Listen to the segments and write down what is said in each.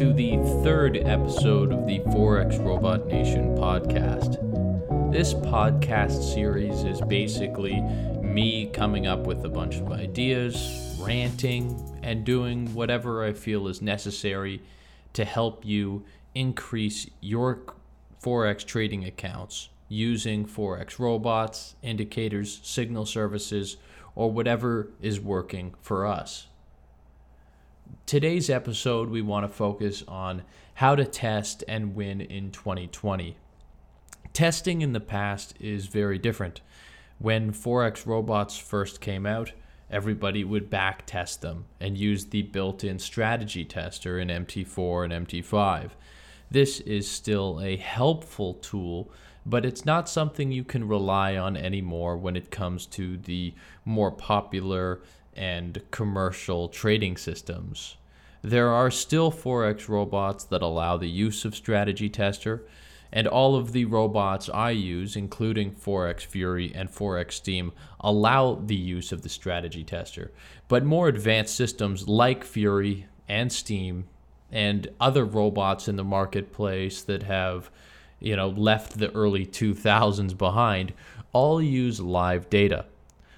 to the third episode of the Forex Robot Nation podcast. This podcast series is basically me coming up with a bunch of ideas, ranting, and doing whatever I feel is necessary to help you increase your Forex trading accounts using Forex robots, indicators, signal services, or whatever is working for us. Today's episode, we want to focus on how to test and win in 2020. Testing in the past is very different. When Forex robots first came out, everybody would back test them and use the built in strategy tester in MT4 and MT5. This is still a helpful tool, but it's not something you can rely on anymore when it comes to the more popular and commercial trading systems. There are still Forex robots that allow the use of Strategy Tester, and all of the robots I use, including Forex Fury and Forex Steam, allow the use of the Strategy Tester. But more advanced systems like Fury and Steam and other robots in the marketplace that have you know left the early 2000s behind all use live data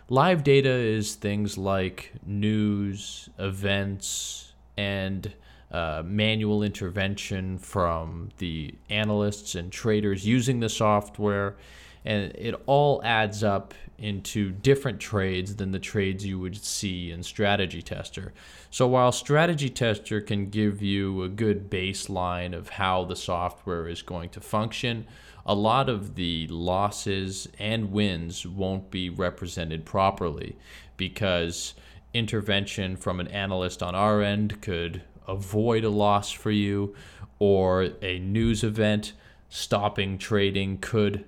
live data is things like news events and uh, manual intervention from the analysts and traders using the software. And it all adds up into different trades than the trades you would see in Strategy Tester. So while Strategy Tester can give you a good baseline of how the software is going to function, a lot of the losses and wins won't be represented properly because intervention from an analyst on our end could avoid a loss for you, or a news event stopping trading could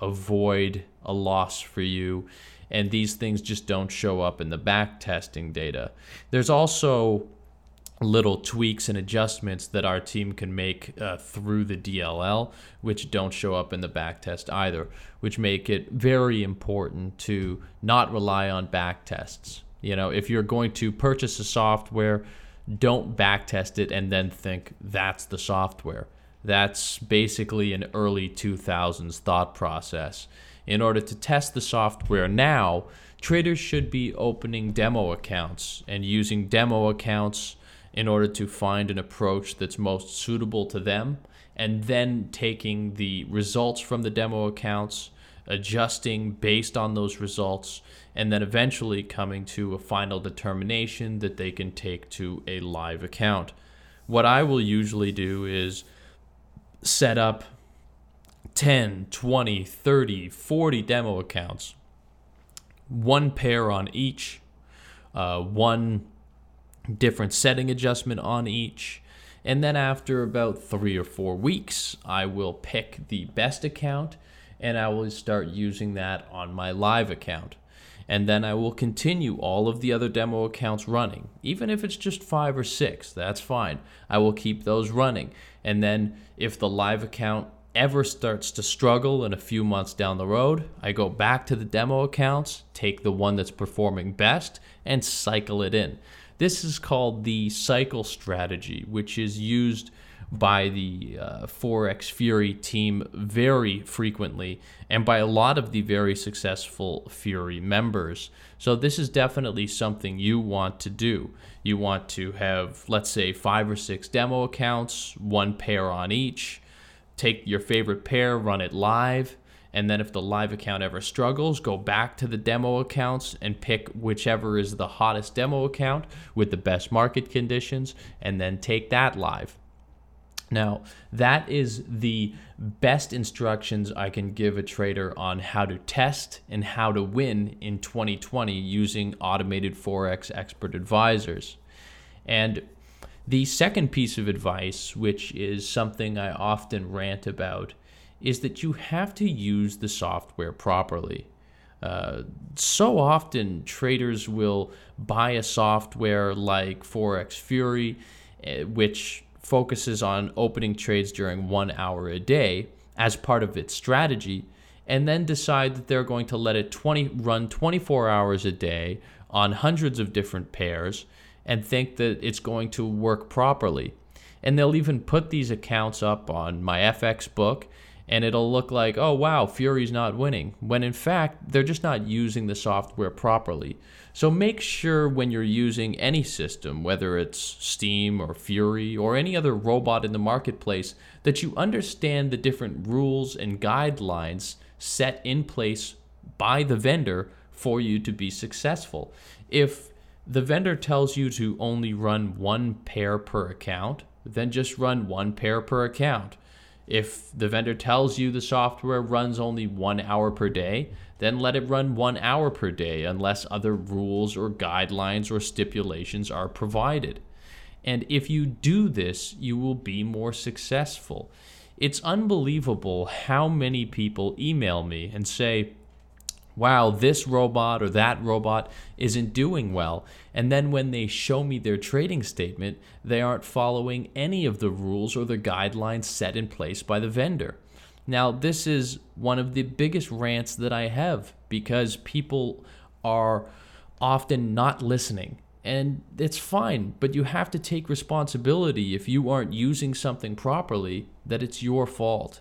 avoid a loss for you. And these things just don't show up in the back testing data. There's also little tweaks and adjustments that our team can make uh, through the DLL, which don't show up in the back test either, which make it very important to not rely on back tests. You know, if you're going to purchase a software, don't back test it and then think that's the software. That's basically an early 2000s thought process. In order to test the software now, traders should be opening demo accounts and using demo accounts in order to find an approach that's most suitable to them, and then taking the results from the demo accounts adjusting based on those results, and then eventually coming to a final determination that they can take to a live account. What I will usually do is set up 10, 20, 30, 40 demo accounts, one pair on each, uh, one different setting adjustment on each. And then after about three or four weeks, I will pick the best account and I will start using that on my live account. And then I will continue all of the other demo accounts running. Even if it's just five or six, that's fine. I will keep those running. And then if the live account ever starts to struggle in a few months down the road, I go back to the demo accounts, take the one that's performing best, and cycle it in. This is called the cycle strategy, which is used by the uh, Forex Fury team very frequently and by a lot of the very successful Fury members. So, this is definitely something you want to do. You want to have, let's say, five or six demo accounts, one pair on each. Take your favorite pair, run it live. And then, if the live account ever struggles, go back to the demo accounts and pick whichever is the hottest demo account with the best market conditions, and then take that live. Now, that is the best instructions I can give a trader on how to test and how to win in 2020 using automated Forex expert advisors. And the second piece of advice, which is something I often rant about, is that you have to use the software properly. Uh, so often, traders will buy a software like Forex Fury, eh, which focuses on opening trades during one hour a day as part of its strategy, and then decide that they're going to let it 20 run 24 hours a day on hundreds of different pairs and think that it's going to work properly. And they'll even put these accounts up on Myfxbook and it'll look like, oh wow, Fury's not winning, when in fact, they're just not using the software properly. So make sure when you're using any system, whether it's Steam or Fury or any other robot in the marketplace, that you understand the different rules and guidelines set in place by the vendor for you to be successful. If the vendor tells you to only run one pair per account, then just run one pair per account. If the vendor tells you the software runs only one hour per day, then let it run one hour per day unless other rules or guidelines or stipulations are provided. And if you do this, you will be more successful. It's unbelievable how many people email me and say, wow, this robot or that robot isn't doing well. And then when they show me their trading statement, they aren't following any of the rules or the guidelines set in place by the vendor. Now, this is one of the biggest rants that I have because people are often not listening. And it's fine, but you have to take responsibility if you aren't using something properly, that it's your fault.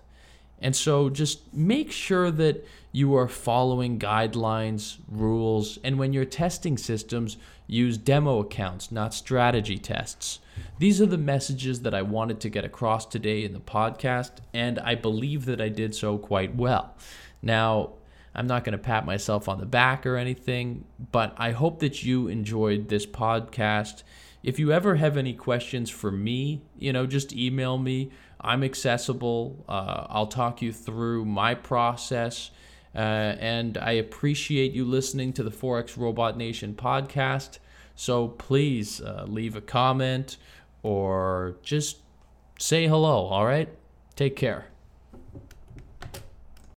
And so just make sure that you are following guidelines, rules, and when you're testing systems, use demo accounts, not strategy tests. These are the messages that I wanted to get across today in the podcast, and I believe that I did so quite well. Now, I'm not going to pat myself on the back or anything, but I hope that you enjoyed this podcast. If you ever have any questions for me, you know, just email me. I'm accessible. Uh, I'll talk you through my process. Uh, and I appreciate you listening to the Forex Robot Nation podcast. So please uh, leave a comment or just say hello, all right? Take care.